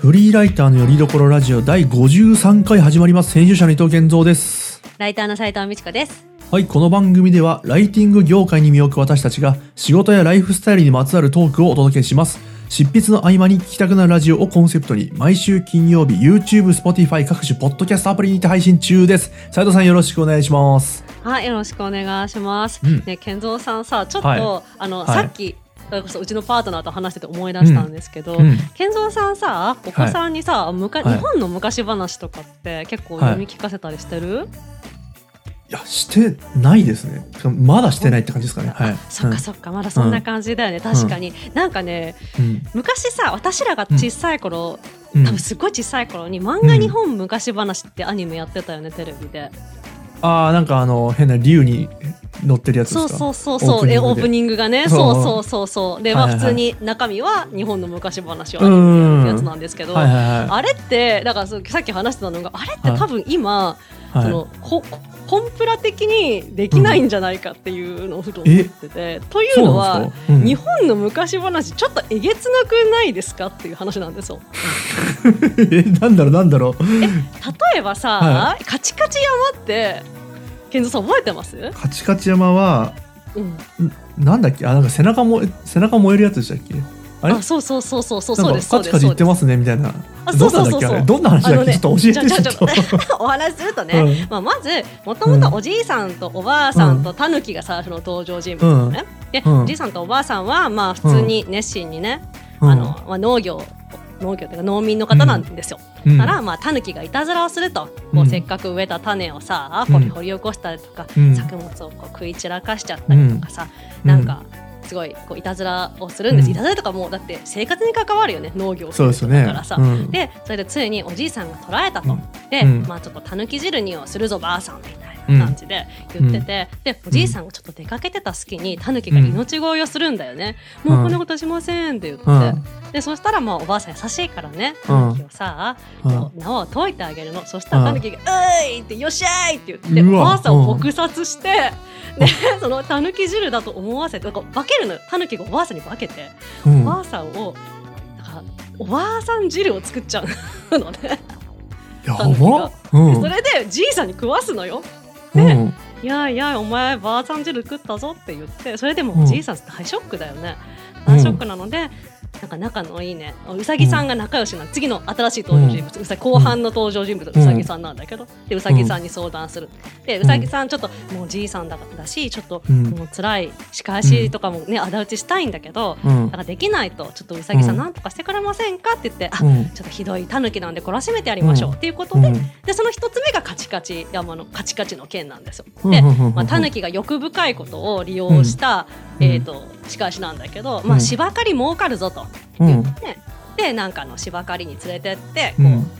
フリーライターのよりどころラジオ第53回始まります。編集者の伊藤健三です。ライターの斉藤美智子です。はい、この番組ではライティング業界に身を置く私たちが仕事やライフスタイルにまつわるトークをお届けします。執筆の合間に聞きたくなるラジオをコンセプトに毎週金曜日 YouTube、Spotify 各種ポッドキャストアプリにて配信中です。斉藤さんよろしくお願いします。はい、よろしくお願いします。うんね、健三さんさ、ちょっと、はいあの、はいさっき。それこそうちのパートナーと話してて思い出したんですけど、うん。健三さんさお子さんにさ、むかはい日本の昔話とかって結構読み聞かせたりしてる、いや、してないですね。まだしてないって感じですかね。はい。そっかそっか。まだそんな感じだよね、確かに。なんかねうん。昔さ私らが小さい頃、うん。多分すごい小さい頃に漫画日本昔話ってアニメやってたよねテレビで。ああ、なんかあの、変な竜に乗ってるやつですか？そうそうそうそう。えオープニングがね。そう。そうそうそうでまあはいはいはい。普通に中身は日本の昔話をアニやるってやつなんですけど、はいはいはい。あれってだからさっき話してたのがあれって多分今、はい。そのこコンプラ的にできないんじゃないかっていうのをふと思ってて、というのはそうなん日本の昔話ちょっとえげつなくないですかっていう話なんですよ。え、なんだろうなんだろう。例えばさ、はカチカチ山って健三さん覚えてます、カチカチ山は、うん、んなんだっけ？あ、なんか背中も、背中燃えるやつでしたっけ？あれ？あそうそうそうそうそうそうですそうです。カチカチ言ってますねみたいな。あそうそうそうそう。どんなんだっけ？どんな話だっけ、ちょっと教えてちょっと。お話しするとね、うん。まあ、まずもともとおじいさんとおばあさんとタヌキが最初の登場人物で、うん。おじいさんとおばあさんはまあ普通に熱心にね、うん。あのまあ、農業農業というか農民の方なんですよ、うん。だからまあタヌキがいたずらをすると、こううん。せっかく植えた種をさうん。掘り掘り起こしたりとか、うん。作物をこう食い散らかしちゃったりとかさ、うん。なんかすごいこういたずらをするんです、うん。いたずらとかもうだって生活に関わるよね農業をするそうですよね。人だからさ、うん。でそれでついにおじいさんが捕らえたと、うん。で、うん。まあちょっとたぬき汁にをするぞばあさんみたいな感じで言ってて、でおじいさんがちょっと出かけてた隙にたぬきが命乞いをするんだよね、うん。もうこんなことしませんって言って、うん。でそしたらまあおばあさん優しいからね。うん。たぬきをさ、縄を解いてあげるの。そしたらうん。たぬきが「うい!」って「よっしゃい!」って言っておばあさんを撲殺して。で そのたぬき汁だと思わせてなんか化けるの。よたぬきがおばあさんに化けて、うん。おばあさんをだからおばあさん汁を作っちゃうのね、や狸ばがうん。それでじいさんに食わすのようん。いやいやお前ばあさん汁食ったぞって言ってそれでもうん。おじいさん大ショックだよね、大ショックなのでなんか仲のいいね。うさぎさんが仲良しなの次の新しい登場人物、うさぎ後半の登場人物うさぎさんなんだけど。でうさぎさんに相談する。でうさぎさんちょっともうじいさんだだしちょっとうん。もう辛い仕返しとかもね仇討ちしたいんだけどうん。だからできないとちょっとうさぎさんうんなんとかしてくれませんか？って言って、あうん。ちょっとひどいタヌキなんで懲らしめてやりましょう、うん。っていうことで,、うん。でその一つ目がカチカチ山のカチカチの剣なんですよ。うん。で、うん。うん。うん。まあ、タヌキが欲深いことを利用した、うんえー、と仕返しなんだけど、まあ、うん。芝刈り儲かるぞと。うん。言って、でなんかあの芝刈りに連れてってこう、うん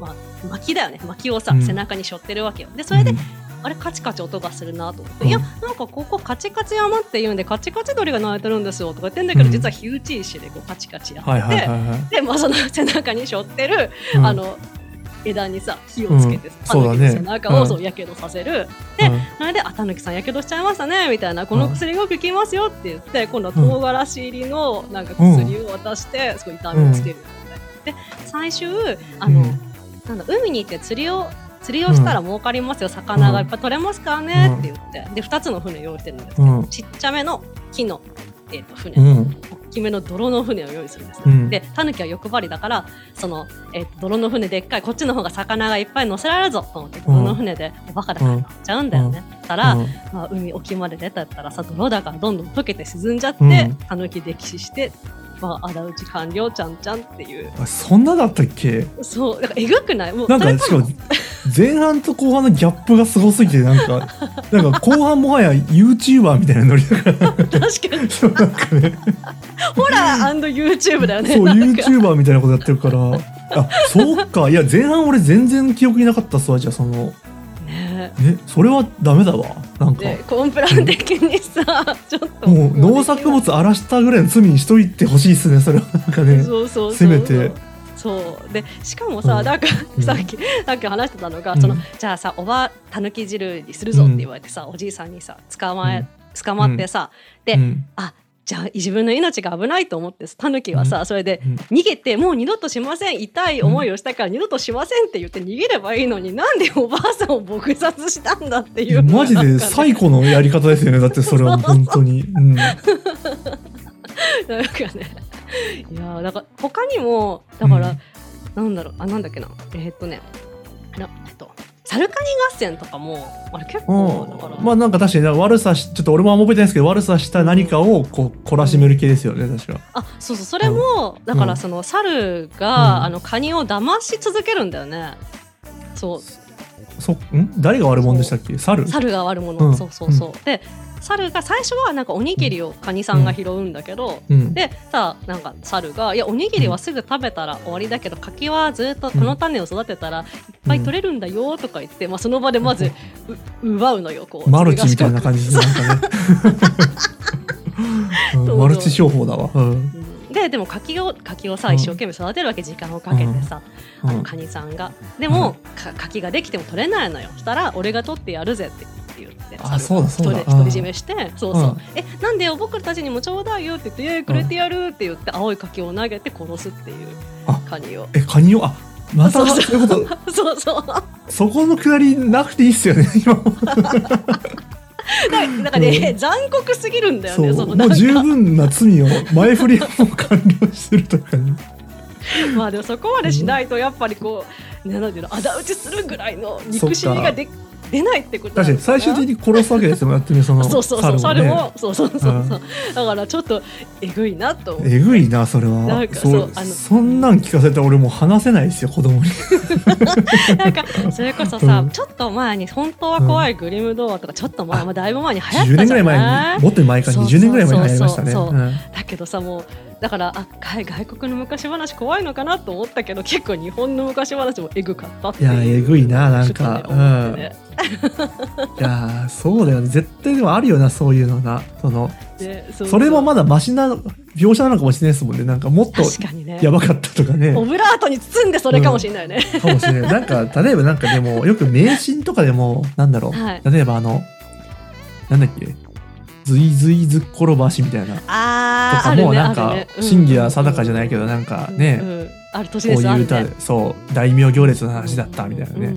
まあ、薪だよね。薪をさ、うん。背中に背負ってるわけよ。でそれで、うん。あれカチカチ音がするなと思って、うん。いやなんかここカチカチ山って言うんでカチカチ鳥が鳴いてるんですよ。とか言ってんだけど、うん。実は火打ち石でこうカチカチやって、で、まあ、その背中に背負ってる、うん。あの枝にさ火をつけてうんタヌキの背中をそうやけどさせる、でうん。それで「あたぬきさんやけどしちゃいましたね」みたいな「この薬がよく効きますよ」って言って今度は唐辛子入りのなんか薬を渡してすごい痛みをつけるみたいな。で。最終あの、うん。なんだ海に行って釣りを釣りをしたら儲かりますよ、魚がいっぱい取れますからねって言って、で2つの船用意してるんですけど、うん。ちっちゃめの木の、えー、と船、うん。大きめの泥の船を用意するんですね、うん。でタヌキは欲張りだからその、えーと泥の船でっかいこっちの方が魚がいっぱい乗せられるぞと思って泥の船でおバカだから乗っちゃうんだよね、うん。まあ、海沖まで出たったらさ泥だからどんどん溶けて沈んじゃって、うん。タヌキ溺死して、まあ、仇討ち完了ちゃんちゃんっていう。あそんなだったっけ？そうだからえぐくない？もうなんかしかも前半と後半のギャップがすごすぎてなんか なんか後半もはや YouTuber みたいなノリだから。確かに。そうなんかね。ホラー &YouTube だよねそうなんか。YouTuber みたいなことやってるから。あそうか。いや前半俺全然記憶になかったっすわじゃあそのねねそれはダメだわ。なんか。でコンプラン的にさちょっと。もう農作物荒らしたぐらいの罪にしといてほしいっすねそれは。なんかね。そうそうそう。せめて。そう。でしかもさ、うん。なんかうん。さっき、さっき話してたのが、うん。そのじゃあさおばたぬき汁にするぞって言われてさ、おじいさんにさ捕まえ、捕まってさ、で、うん。あじゃあ自分の命が危ないと思ってタヌキはさ、それでうん。逃げてもう二度としません痛い思いをしたから二度としませんって言って逃げればいいのになんでおばあさんを撲殺したんだっていう。マジで最古のやり方ですよねだってそれは 本当に、うん、なんかね。いやーだから他にもだから、うん。なんだろうあなんだっけな。えーっとね。なえっとサルカニ合戦とかもあれ結構だから、まあなんか確かに悪さしちょっと俺もあんま覚えてないですけど悪さした何かをこう懲らしめる系ですよね確か。あそうそうそれも、だからその猿が、うん。あのカニを騙し続けるんだよね。そうそん？誰が悪者でしたっけ？猿？猿が悪者、うん。そうそうそう、で猿が最初はなんかおにぎりをカニさんが拾うんだけど、うん。でさなんか猿が「いやおにぎりはすぐ食べたら終わりだけど柿はずっとこの種を育てたらいっぱい取れるんだよ」とか言って、まあ、その場でまずう奪うのよこう。マルチみたいな感じでなんかね。マルチ商法だわ、うん。うんででも柿を柿をさうん。一生懸命育てるわけ時間をかけてさ、うん。あのカニさんが。でも、か柿ができても取れないのよ。したら俺が取ってやるぜって言ってあそうだそうだ。独り占めしてそうそう、うん。えなんでよ僕たちにもちょうだいよって言って「えーくれてやる」って言って青い柿を投げて殺すっていうあカニを。えカニを？あまた？そうそう。そう そうそこのくだりなくていいっすよね今 なんかね、残酷すぎるんだよねそのもうん十分な罪を前振りはもう完了してるとかね まあでもそこまでしないとやっぱりこう、ね、なんていうの仇討ちするぐらいの憎しみがで出ないってこと確かに最終的にに殺すわけですよ。やってみそのそうそうそう。猿もそうそうそうそう、だからちょっとえぐいなとえぐいなそれは。なんかそそうあのそんなん聞かせたら俺もう話せないですよ子供に。なんかそれこそさ、うん。ちょっと前に本当は怖いグリム童話とかちょっと前、まあ、だいぶ前に流行10ったじゃ年ぐらい前ないにもっと前かそう20年ぐらい前に流行りましたね。だけどさもうだからあ外外国の昔話怖いのかなと思ったけど結構日本の昔話もえぐかったっていう。いやえぐいななんか。ね思ってね。いやーそうだよね。絶対でもあるよなそういうのな。そのでそれもまだマシな描写なのかもしれないですもんね。なんかもっとやばかったとかね。オブラートに包んでそれかもしれないね、かもしれない。なんか例えばなんかでもよく迷信とかでもなんだろう、はい。例えばあのなんだっけ？ずいずいずっころばしみたいな。とあーかもなんか真偽は定かじゃないけどなんかね、うんうん。ある年こういう歌でそう大名行列の話だったみたいなね、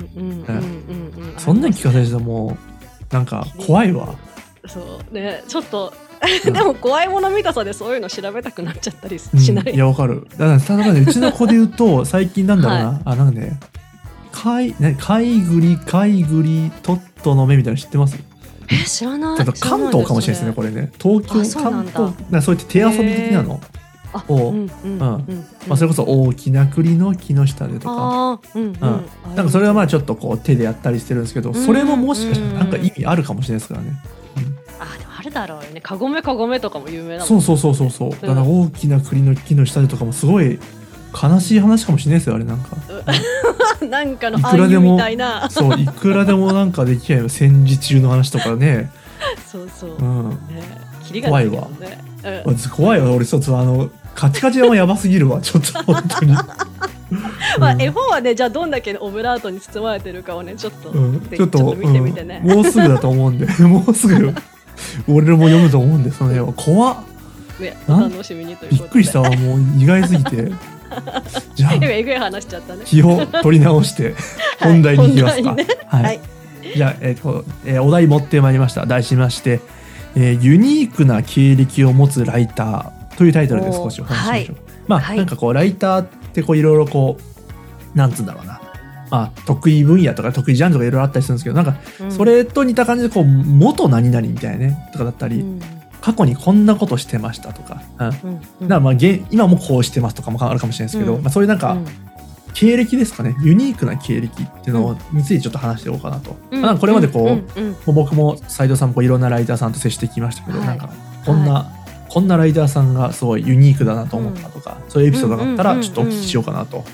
そんなん聞かされるともうなんか怖いわ、そう。ねちょっとうん。でも怖いもの見たさでそういうの調べたくなっちゃったりうんしない、いやわかる。だからただねうちの子で言うと 最近なんだろうな、あなんかねかいねかいぐりかいぐりトットの目みたいなの知ってます？え知らない。関東かもしれないですねこれね。東京関東なそういった手遊び的なの、あをう。んうんうん。まあ、それこそ大きな栗の木の下でとか。うんうん。うん。なんかそれはまあちょっとこう手でやったりしてるんですけどそれももしかしたらなんか意味あるかもしれないですからね、あでもあるだろうよね。カゴメカゴメとかも有名だもんそうそうそうそうそう。だから大きな栗の木の下でとかもすごい悲しい話かもしれないですよあれなんか。なんかのい暗喩くらでもみたいな。そういくらでもなんかできないよ戦時中の話とかね。そうそう、うん。ね。キリがないけどねうん。怖いわ俺ちょっとあのカチカチはやばすぎるわちょっと本当に、まあ、うん。絵本はねじゃあどんだけオブラートに包まれてるかをねちょっと、うん、でちょっと見てみてね、うん。もうすぐだと思うんで。もうすぐ。俺も読むと思うんでその絵は。怖っ。楽しみにというびことで。っくりしたわもう意外すぎてじゃあえぐい話しちゃったね。気を取り直してはい 本題に行きますか、本題にね。はい、はい。じゃあ、えーとえーお題持ってまいりました。題しまして、えーユニークな経歴を持つライター」というタイトルで少しお話ししましょう、まあ、はい。なんかこうライターってこういろいろこうなんつうんだろうな。まあ得意分野とか得意ジャンルとかいろいろあったりするんですけどなんかうん。それと似た感じでこう元何々みたいなねとかだったり、うん過去にこんなことしてましたとか,、うん。うんうん。らまあ現今もこうしてますとかもあるかもしれないですけど、うん。まあ、そういうなんか、うん。経歴ですかね。ユニークな経歴っていうのについてちょっと話していこうかなと、うん。まあ、これまでこう、うんうんもう僕も斉藤さんもいろんなライターさんと接してきましたけど、はい。なんかこんな、こんなライターさんがすごいユニークだなと思ったとか、そういうエピソードがあったうんうんうんうん。らちょっとお聞きしようかなと。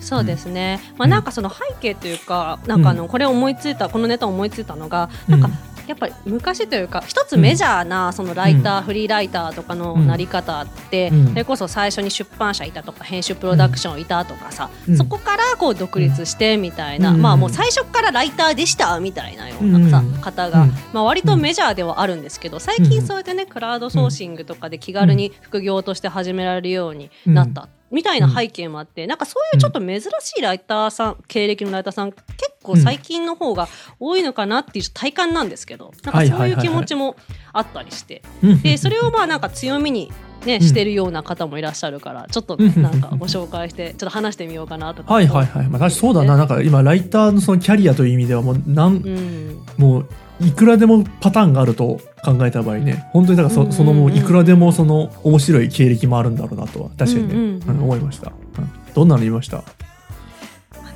そうですね、まあ、うんなんかその背景というか、なんかあのこれ思いついたこのネタを思いついたのが、うん。なんかやっぱり昔というか一つメジャーなそのライター、フリーライターとかのなり方って、うん。それこそ最初に出版社いたとか編集プロダクションいたとかさ、うん。そこからこう独立してみたいな、うん。まあもう最初からライターでしたみたいなようなさ、うん。方が、うん。まあ、割とメジャーではあるんですけど最近そうやってねクラウドソーシングとかで気軽に副業として始められるようになった。みたいな背景もあって、なんかそういうちょっと珍しいライターさん、経歴のライターさん結構最近の方が多いのかなっていう体感なんですけど、なんかそういう気持ちもあったりして、でそれをまあなんか強みにね、ん。してるような方もいらっしゃるからちょっとうん。なんかご紹介してちょっと話してみようかなとか。はいはいはい、まあ、そうだな。なんか今ライターのそのキャリアという意味ではもうなんうん。もういくらでもパターンがあると考えた場合ね本当にだからそ,、そのもういくらでもその面白い経歴もあるんだろうなとは確かにね、うん。うんうんうん思いました、うん。どんなの言いました？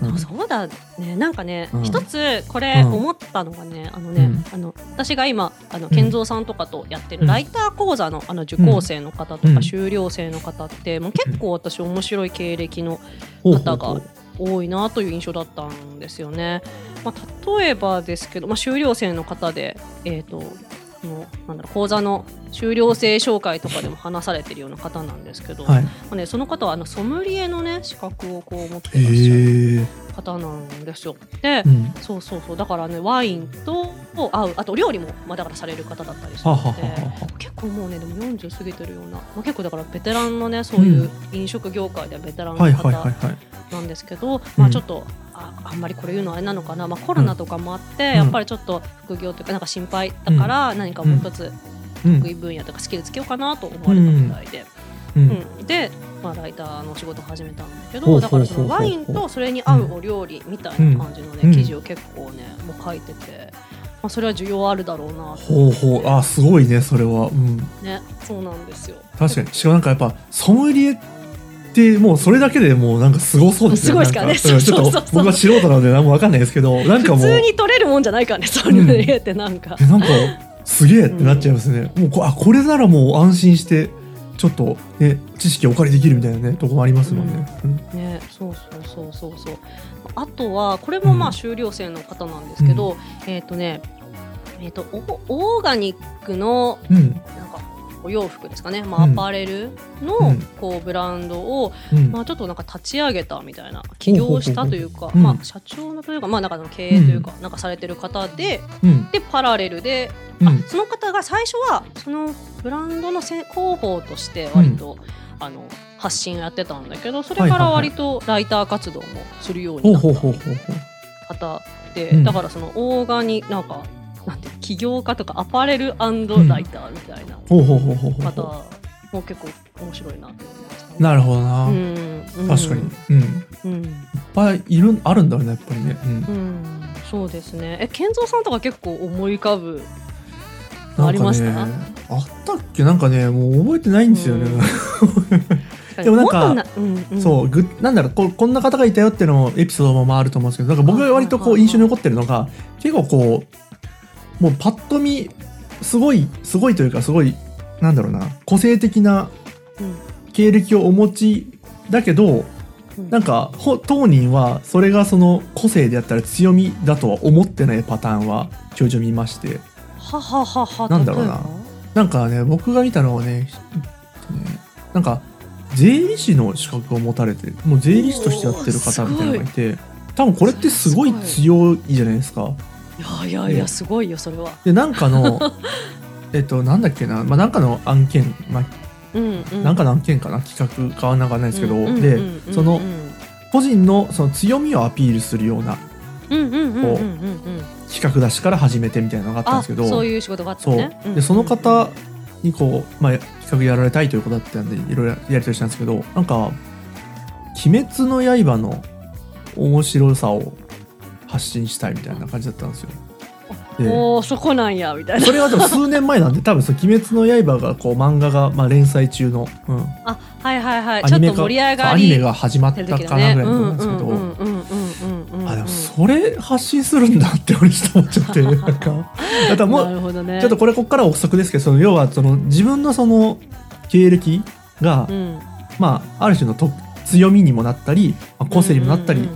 でもそうだねなんかね、うん。一つこれうん思ったのがね、あのね、うん。あの私が今あのん健三さんとかとやってうん。るライター講座のあの受講生の方とうん。か修了生の方って、もう結構私面白い経歴の方が多いなという印象だったんですよね。まあ、例えばですけど、まあ、修了生の方で、えー、とのなんだろう講座の修了生紹介とかでも話されてるような方なんですけど、はい。まあね、その方はあのソムリエの、ね、資格をこう持ってへらっしゃるえ方なんですよ。で、うん。そうそうそう。だからねワインと合うあと料理も、まあ、だからされる方だったりするはので。はははは結構もうねでも40過ぎてるような、まあ、結構だからベテランのねそういう飲食業界ではベテランのはい方なんですけど、まあ、ちょっとああんまりこれ言うのはあれなのかな、まあ、コロナとかもあって、やっぱりちょっと副業というかなんか心配だから何かもう一つうん。得意分野とかスキルつけようかなと思われたみたいで、ううん。ん。で、まあ、ライターの仕事を始めたんだけどだからそのワインとそれに合うお料理みたいな感じのね、うん。記事を結構ねもう書いてて、まあ、それは需要あるだろうなと。ほうほう。あすごいねそれは。うん。ねそうなんですよ。確かに。しかもなんかやっぱソムリエってもうそれだけでもうなんかすごそうですね。すごいですからねちょ そうそうそう。っと僕は素人なので何もわかんないですけど なんかもう普通に取れるもんじゃないからねソムリエってなんか。えなんかすげえってなっちゃいますね、もうこあこれならもう安心してちょっとね知識お借りできるみたいなねとこもありますもんね、うん。ね、そうそうそうそうそう。あとはこれもまうんあ修了生の方なんですけど、えっ、とね、えっ、とオオーガニックのうん。なんかお洋服ですかね、まあうん。アパレルのうん。こうブランドを、うん。まあちょっとなんか立ち上げたみたいな起業したというか、うん。まあ社長のというかまあなんかの経営というか、なんかされてる方で、うん。でパラレルで、うん。あその方が最初はそのブランドのせ広報として割と、あの発信をやってたんだけどそれから割とライター活動もするようになった方で、うん。だからそのオーガニなんかなんて起業家とかアパレルライターみたいな。方も結構面白いなと思いました。ね。なるほどな、うんうん。確かに、うん、いっうんぱいいるあるんだろうねやっぱりね、うん。うん、そうですね。え、健三さんとか結構思い浮かぶ。ありました？あったっけ？なんかねもう覚えてないんですよね、でもなんかもっとうんうん、そうぐなんだろうここんな方がいたよっていうのもエピソードもまああると思うんですけどなんか僕が割とこう印象に残ってるのが結構こうもうパッと見すごいすごいというかすごいなんだろうな個性的なうん。経歴をお持ちだけどうん。なんかほ当人はそれがその個性であったら強みだとは思ってないパターンはちょいちょい見まして。はははは。なんだろうな。なんかね僕が見たのはねねなんか税理士の資格を持たれてもう税理士としてやってる方みたいなのがいて多分これってすごい強いじゃないですか。いやいやいや、すごいよ、それは。でなんかの えっとなんだっけな、まあ、なんかの案件、まあ、うんうん。なんかの案件かな企画かはなんかないですけど、うんうんうんでうんその個人のその強みをアピールするような。企画出しから始めてみたいなのがあったんあ、ですけどそういう仕事があったね。でその方にこう、まあ、企画やられたいということだったんでいろいろやり取りしたんですけどなんか「鬼滅の刃」の面白さを発信したいみたいな感じだったんですよ。でおお、そこなんやみたいな。それはでも数年前なんで多分その「鬼滅の刃」がこう漫画がまあ連載中の、うん、あ、はいはいはい。ちょっとアニメ化盛り上がアニメり。が始まったかなぐらいだと思うんですけど。あでもそれ発信するんだって俺ちょっと思っちゃってなんかだからもうね。ちょっとこれここからは憶測ですけどその要はその自分のその経歴が、うん、まあある種のと強みにもなったり、まあ個性にもなったり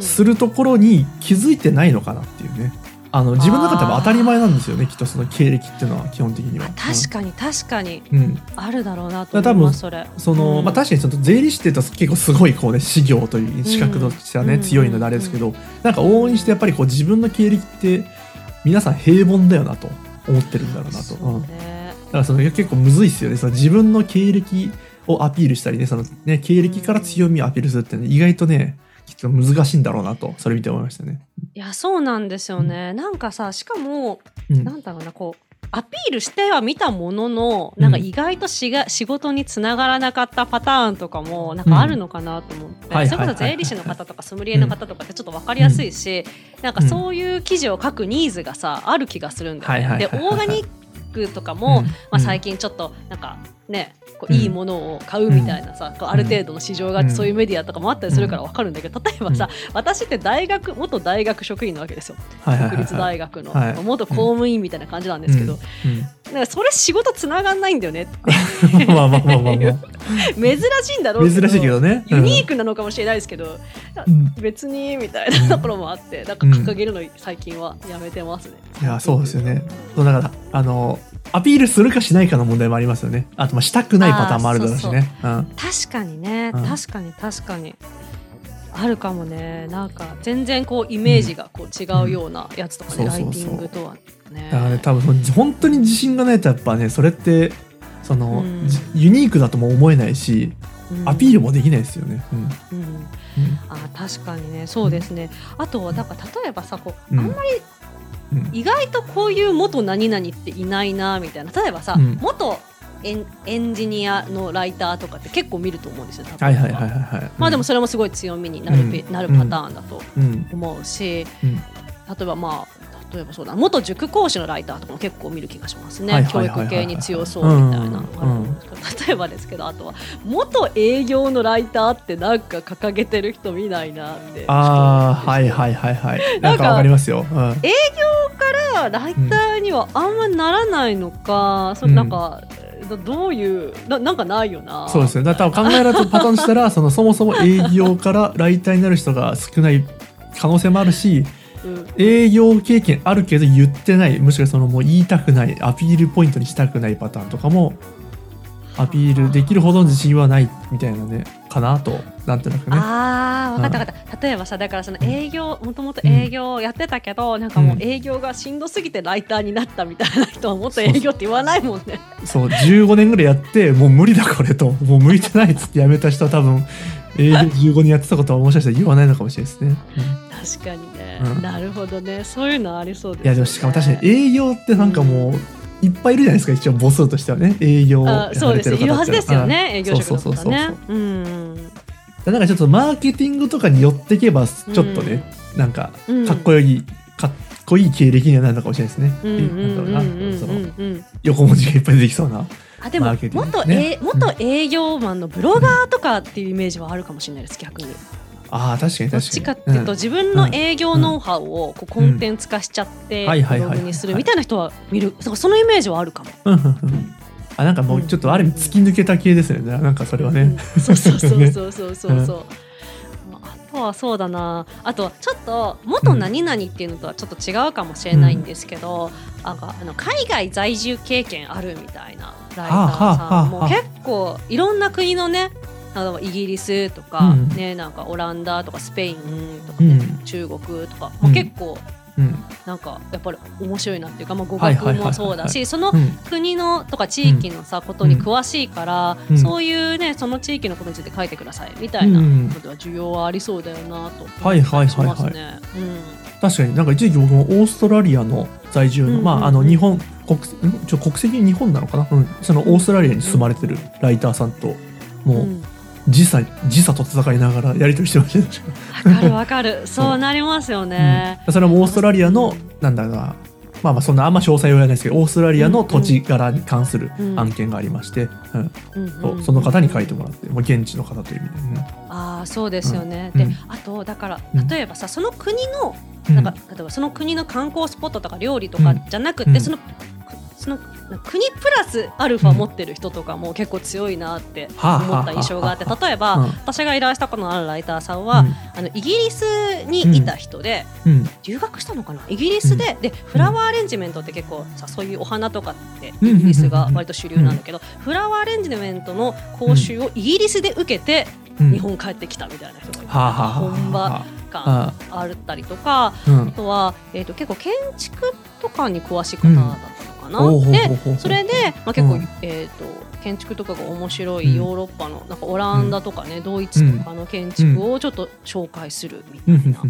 するところに気づいてないのかなっていうね。あの自分の中では当たり前なんですよねきっとその経歴っていうのは基本的には。確かに確かに。うん、うんあるだろうなと思いますそれ。その、うん。まあ、確かにちょっと税理士って言うと結構すごいこうね資料という資格としてはね、うん強いのであれですけど、なんか往々にしてやっぱりこう自分の経歴って皆さん平凡だよなと思ってるんだろうなと。そううん。だねからその結構むずいですよね。その自分の経歴をアピールしたりねそのね経歴から強みをアピールするって、ね、意外とねきっと難しいんだろうなとそれ見て思いましたね。いやそうなんですよね、なんかさしかもうん。なんだろうなこうアピールしては見たもののなんか意外としが、仕事につながらなかったパターンとかもなんかあるのかなと思って、うんはいそれこそ税理士の方とかソムリエの方とかってちょっと分かりやすいし、なんかそういう記事を書くニーズがさある気がするんだよね。でオーガニックとかも、うん。まあ、最近ちょっとなんかねこういいものを買うみたいなさ、こうある程度の市場があってうん。そういうメディアとかもあったりするから分かるんだけど例えばさ、私って大学元大学職員なわけですよ。国立大学の、はい元公務員みたいな感じなんですけど、うんなんかそれ仕事つながんないんだよね。ってうんまあまあまあまあまあ。珍しいんだろう珍しいけどね。ユニークなのかもしれないですけど、うん。別にみたいなところもあってなんか掲げるの最近はやめてますね。いやそうですよね。そうだからあのアピールするかしないかの問題もありますよね。あとまあしたくないパターンもあるだろうしね。うん。確かにね、うん。確かに確かに。あるかもね。なんか全然こうイメージがこう違うようなやつとかね、うん。ライテそうそう。そうィングとはね。だからね多分本当に自信がないとやっぱねそれってその、うん。じユニークだとも思えないしうん。アピールもできないですよね。うん。うん。うん。あ確かにね。そうですね、あとはだから例えばさこう、うん。あんまりうん。意外とこういう元何々っていないなみたいな。例えばさ、うん。元エンエンジニアのライターとかって結構見ると思うんですよはいはいはいはいはい。まあでもそれもすごい強みになる,、うん。なるパターンだとうん。思うし、うん。例えばまあ例えばそうだ元塾講師のライターとかも結構見る気がしますね教育系に強そうみたいなのがあるんですけど例えばですけどあとは元営業のライターってなんか掲げてる人見ないなってああはいはいはいはい。なんかわかりますよ。うん営業からライターにはあんまならないのか、それなんか、どどういうななんかないよなそうですね。だから多分考えられたパターンとしたらそのそもそも営業からライターになる人が少ない可能性もあるし。うん。営業経験あるけど言ってない。むしろそのもう言いたくない。アピールポイントにしたくないパターンとかもアピールできるほどの自信はないみたいなね。かなと。なんとなくね。あー分かった分かった、例えばさだからその営業もともと営業をやってたけど、なんかもう営業がしんどすぎてライターになったみたいな人はもっと営業って言わないもんね。そう。15年ぐらいやってもう無理だこれと。もう向いてないっつってやめた人は多分営業15年やってたことはもしかしたら言わないのかもしれないですね、うん確かにね、うん。なるほどね。そういうのありそうです、ね、いやでもしかも確かに営業ってなんかもういっぱいいるじゃないですか一応母数としてはね。営業あそうです。いるは。ずですよね。営業職そうそうそうそうの方ね。うんなん。かちょっとマーケティングとかに寄っていけばちょっとね、なんかうん。かっこよい、かっこいい経歴にはなるのかもしれないですね。うん横文字がいっぱい出てきそうな。あでも元,、ね。え元営業マンのブロガーとかっていうイメージはあるかもしれないです逆に。ああ確かに確かに。どっちかっていうと、ん。自分の営業ノウハウをこうコンテンツ化しちゃってブログにするみたいな人は見る。そのイメージはあるかも。あなんかもうちょっとある意味突き抜けた系ですよね。なんかそれはね。うん。そうそうそうねそうそうそう。そ う。あそうだな。あとちょっと元何々っていうのとはちょっと違うかもしれないんですけど、あがあの海外在住経験あるみたいなライターさはあんも結構いろんな国のねあのイギリスとか、うん。ねなんかオランダとかスペインとかね、うん。中国とか、うん。まあ、結構うん。なんかやっぱり面白いなっていうか、まあ、語学もそうだしそのうん。国のとか地域のさ、ことに詳しいから、うん。そういうねその地域のことについて書いてくださいみたいなうん。ことは需要はありそうだよなとはいはいはいはい。しますね。確かになんか一時期僕もオーストラリアの在住の、うんうんうん。まああの日本国ん？ちょ国籍日本なのかな、うん、そのオーストラリアに住まれてるライターさんとうん、もう、うん時差時差と戦いながらやり取りしてましたね。わかるわかる。そう。なりますよね。うん。それもオーストラリアの、うんなんだろうなまあまあそんなあんま詳細は言わないですけどオーストラリアの土地柄に関するうん案件がありまして、うん。うんその方に書いてもらってもう現地の方という意味で、ああそうですよね。でうん。うん。あとだからうん。例えばさその国のうん。なんか例えばその国の観光スポットとか料理とかじゃなくて、うん。そのその国プラスアルファ持ってる人とかも結構強いなってはあ思った印象があってはあ例えば、うん。私が依頼したことのあるライターさんは、うん。あのイギリスにいた人で、うん。留学したのかな？イギリスで,、でフラワーアレンジメントって結構さそういうお花とかってうん。イギリスが割と主流なんだけど、フラワーアレンジメントの講習をイギリスで受けてうん。日本帰ってきたみたいな人がいて、本場は感ああ。ったりとかうん。あとは、えー、と結構建築とかに詳しい方だったな。それで、まあ、結構、うん。えー、と建築とかが面白うん。いヨーロッパのなんかオランダとかね、ドイツとかの建築をちょっと紹介するみたいな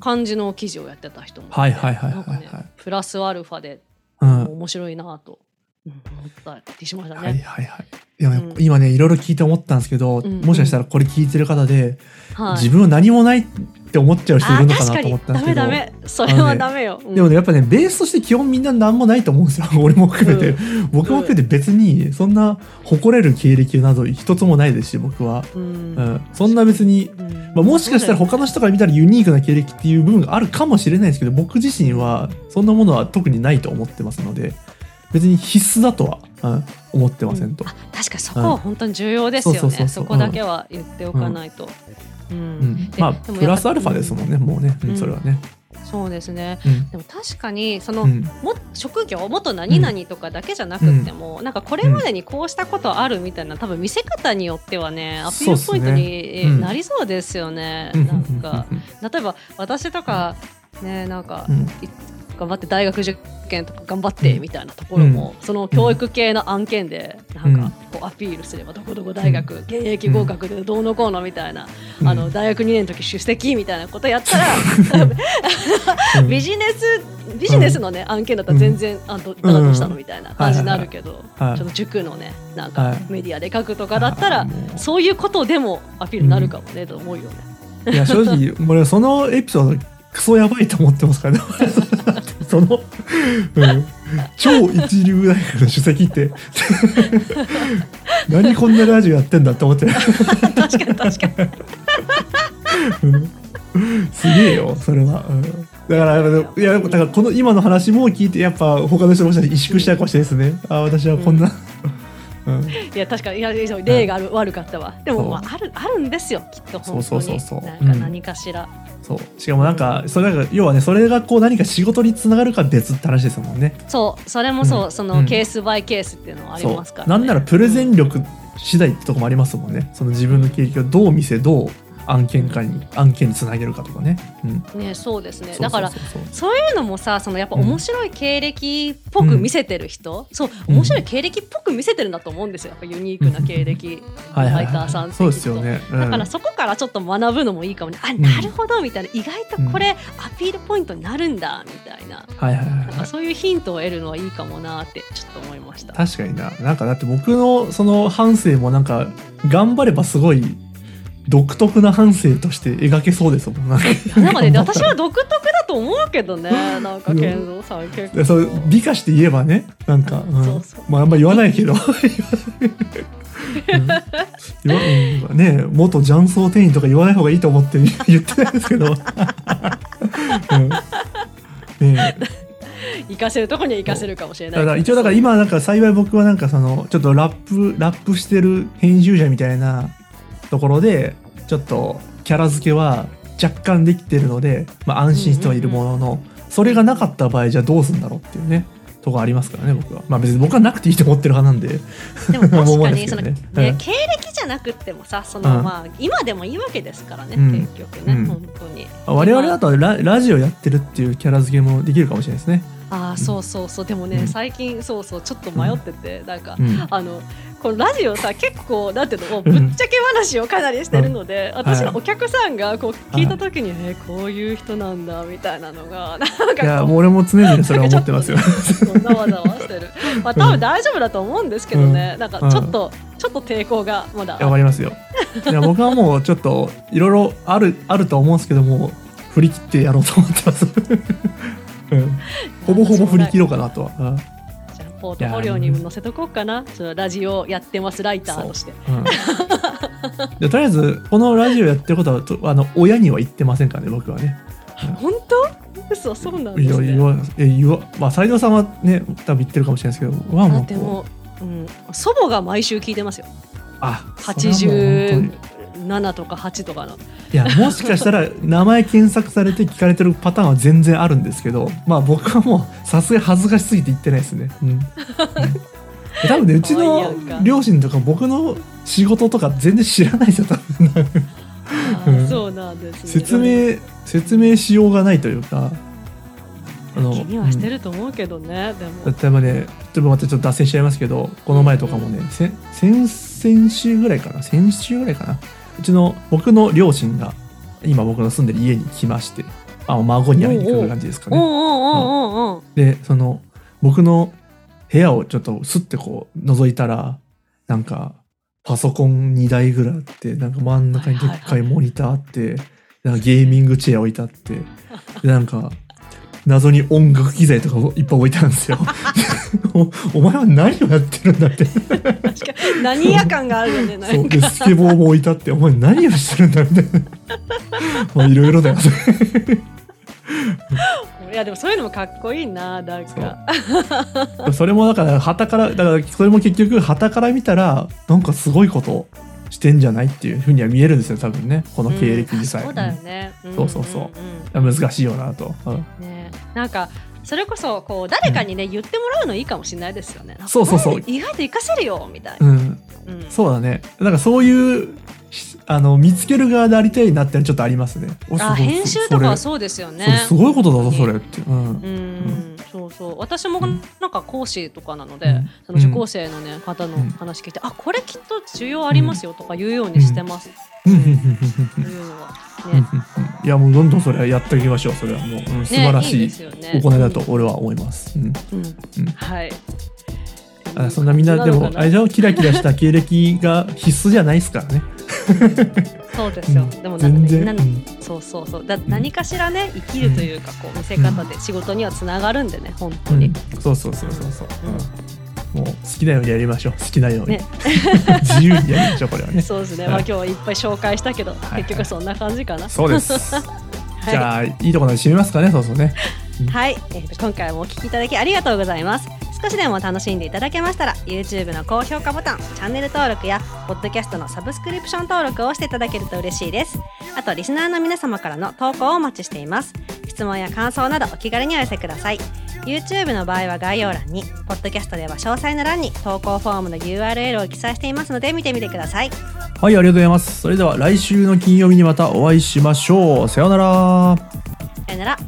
感じの記事をやってた人もはいはいはいはいねプラスアルファでうん。面白いなとうん思ったりしましたね。はいはいはい。いやうん。今ねいろいろ聞いて思ったんですけど、うん。もしかしたらこれ聞いてる方で、はい。自分は何もないって思っちゃう人いるのかなと思ったんですけど。ダメダメ。それはダメよ。うん。でもねやっぱねベースとして基本みんな何もないと思うんですよ。俺も含めて、僕も含めて別にそんな誇れる経歴など一つもないですし僕は、うん。うん、そんな別に、うん。まあ、もしかしたら他の人から見たらユニークな経歴っていう部分があるかもしれないですけど僕自身はそんなものは特にないと思ってますので別に必須だとは、うん、思ってませんと。あ確かにそこは本当に重要ですよね。そこだけは言っておかないと。うんうん、でまあプラスアルファですもんね、もうね、それはね。そうですね。うん。でも確かにその、うん。も職業元何々とかだけじゃなくっても、なんかこれまでにこうしたことあるみたいな多分見せ方によってはねアピールポイントになりそうですよね。うん。なんか。例えば私とかねなんか、頑張って大学受験とか頑張ってみたいなところも、その教育系の案件でなんかこうアピールすればどこどこ大学、現役合格でどうのこうのみたいな、うん。あの大学2年の時出席みたいなことやったらうん。ビジネスビジネスのね、案件だったら全然、あどどうしたのみたいな感じになるけど、はいちょっと塾のねなんかはい。メディアで書くとかだったら、そういうことでもアピールになるかもね、と思うよね。いや正直 俺はそのエピソードクソやばいと思ってますからね。その、うん、超一流大学の主席って。何こんなラジオやってんだって思って。る、確かに確かに。うん。すげえよそれは、うん。だからいやだからこの今の話も聞いてやっぱ他の人もしかしたら萎縮しちゃうかもしれないですね。あ私はこんな、うんいや確かに例がある、悪かったわ。でも、まあ、あるあるんですよきっと本当に。そうそうそうそう。なんかうん。何かしら。そう。しかもなんかそれが要はねそれがこう何か仕事につながるか別って話ですもんね。そう。それもそう、うん。そうん。のケースバイケースっていうのはありますから、ね。なんならプレゼン力次第ってとこもありますもんね。その自分の経歴をどう見せどう案件化に案件につなげるかとかね、うん、ねそうですね。そうそうだからそう。そうそういうのもさそのやっぱうん。面白い経歴っぽく見せてる人、そううん。面白い経歴っぽく見せてるんだと思うんですよ。やっぱユニークな経歴はいはいライターさんってはいそうですよね、うん。だからそこからちょっと学ぶのもいいかもね、あなるほどみたいな。意外とこれアピールポイントになるんだみたいな。はいはいはいなんはそういうヒントを得るのはいいかもなってちょっと思いました。確かにな。なんかだって僕のその反省もなんか頑張ればすごい独特な反省として描けそうですもんなんか。なんかね私は独特だと思うけどね なんか健三さん結構でそう美化して言えばねなんか、うん。そうそう。まああんま言わないけど、うん。ね元雀荘店員とか言わない方がいいと思って言ってないですけど、うん。ね。活かせるとこには活かせるかもしれない。だから一応だから今なんか幸い僕はなんかそのちょっとラップラップしてる編集者みたいなところでちょっとキャラ付けは若干できてるので、まあ、安心してはいるものの、それがなかった場合じゃあどうするんだろうっていうねとこありますからね僕は。まあ別に僕はなくていいと思ってる派なんで。でも確かに その、ね。経歴じゃなくってもさその、うん。まあ今でもいいわけですからね、うん。結局ね、うん。本当に。我々だとララジオやってるっていうキャラ付けもできるかもしれないですね。ああそうそうそう。でもね、うん。最近そうそうちょっと迷ってて、なんか、うん。あのこのラジオさ結構なんていうのぶっちゃけ話をかなりしてるので、私のはい。お客さんがこう聞いた時に、えーこういう人なんだみたいなのが なんかいやもう俺も常々それは思ってますよ。そんなわざわしてる。まあ多分大丈夫だと思うんですけどね、なんかちょっと、ちょっと抵抗がまだ。わかりますよ。いや僕はもうちょっといろいろあるあると思うんですけども振り切ってやろうと思ってます。ほぼほぼ振り切ろうかなとは。じゃあポートフォリオにも載せとこうかな。そのラジオやってますライターとして。うん、とりあえずこのラジオやってることはあの親には言ってませんかね僕はね。本当？嘘そうなんですね。いや言わ言わまあ斎藤さんはね多分言ってるかもしれないですけど、はもうでも、うん、祖母が毎週聞いてますよ。あ、八十7とか8とかの。いやもしかしたら名前検索されて聞かれてるパターンは全然あるんですけどまあ僕はもうさすが恥ずかしすぎて言ってないですね、うん、多分ねうちの両親とか僕の仕事とか全然知らないですよ多分うん、そうなんです、ね、説明説明しようがないというかあの気にはしてると思うけどね、うん、でも例えばねちょっとまたちょっと脱線しちゃいますけどこの前とかもね、うん、先々週ぐらいかな？先週ぐらいかな？うちの僕の両親が今僕の住んでる家に来ましてあ孫に会いに来る感じですかね。でその僕の部屋をちょっとスッてこう覗いたらなんかパソコン2台ぐらいあってなんか真ん中にでっかい。モニターあってなんかゲーミングチェア置いてあってでなんか謎に音楽機材とかいっぱい置いてあるんですよ。おお前は何をやってるんだって。確かに何や感があるよねなそうでスケボーも置いてあってお前何をしてるんだみたいなまあいろいろだよいやでもそういうのもかっこいいななんか。それもだから旗からだからそれも結局旗から見たらなんかすごいことしてんじゃないっていうふうには見えるんですよ多分ね。この経歴自体、うんそうだよね、んそうそうそう。難しいよなと、うん。ね。なんかそれこそこう誰かにね、言ってもらうのいいかもしれないですよね。そうそうそう。意外と活かせるよみたいな、うん、うん。そうだね。なんかそういうしあの見つける側でありたいなってちょっとありますね。あい編集とかはそそうですよね。すごいことだぞそれって、うん。うん、そうそう。私もうん。なんか講師とかなので、うん。その受講生のね方のうん。話聞いて、あこれきっと需要ありますよとか言うようにしてます、うん。うん。うん。うん。っていうのはうんうん。ねいやもうどんどんそれはやっていきましょうそれはもう、うん素晴らねいいしい行いだと俺は思います、うん。うん。うん。はいあそんなみんなでもあれじゃんキラキラした経歴が必須じゃないですからね。そうですよ、うん。でもなん全然。なうん。そうそうそう。だ何かしらね生きるというかこう見せ方で仕事にはつながるんでね本当に、うん。そうそうそうそうそう、うん。もう好きなようにやりましょう。好きなように、ね。自由にやりましょうこれはね。そうですね、はい。まあ今日はいっぱい紹介したけど、はい。結局そんな感じかな。そうです、はい。じゃあいいところで締めますかねそうそうね。はい、えーと今回もお聞きいただきありがとうございます少しでも楽しんでいただけましたら YouTube の高評価ボタンチャンネル登録やポッドキャストのサブスクリプション登録をしていただけると嬉しいです。あとリスナーの皆様からの投稿をお待ちしています。質問や感想などお気軽にお寄せください。YouTube の場合は概要欄にポッドキャストでは詳細の欄に投稿フォームの URL を記載していますので見てみてください。はいありがとうございます。それでは来週の金曜日にまたお会いしましょう。さようなら。さよなら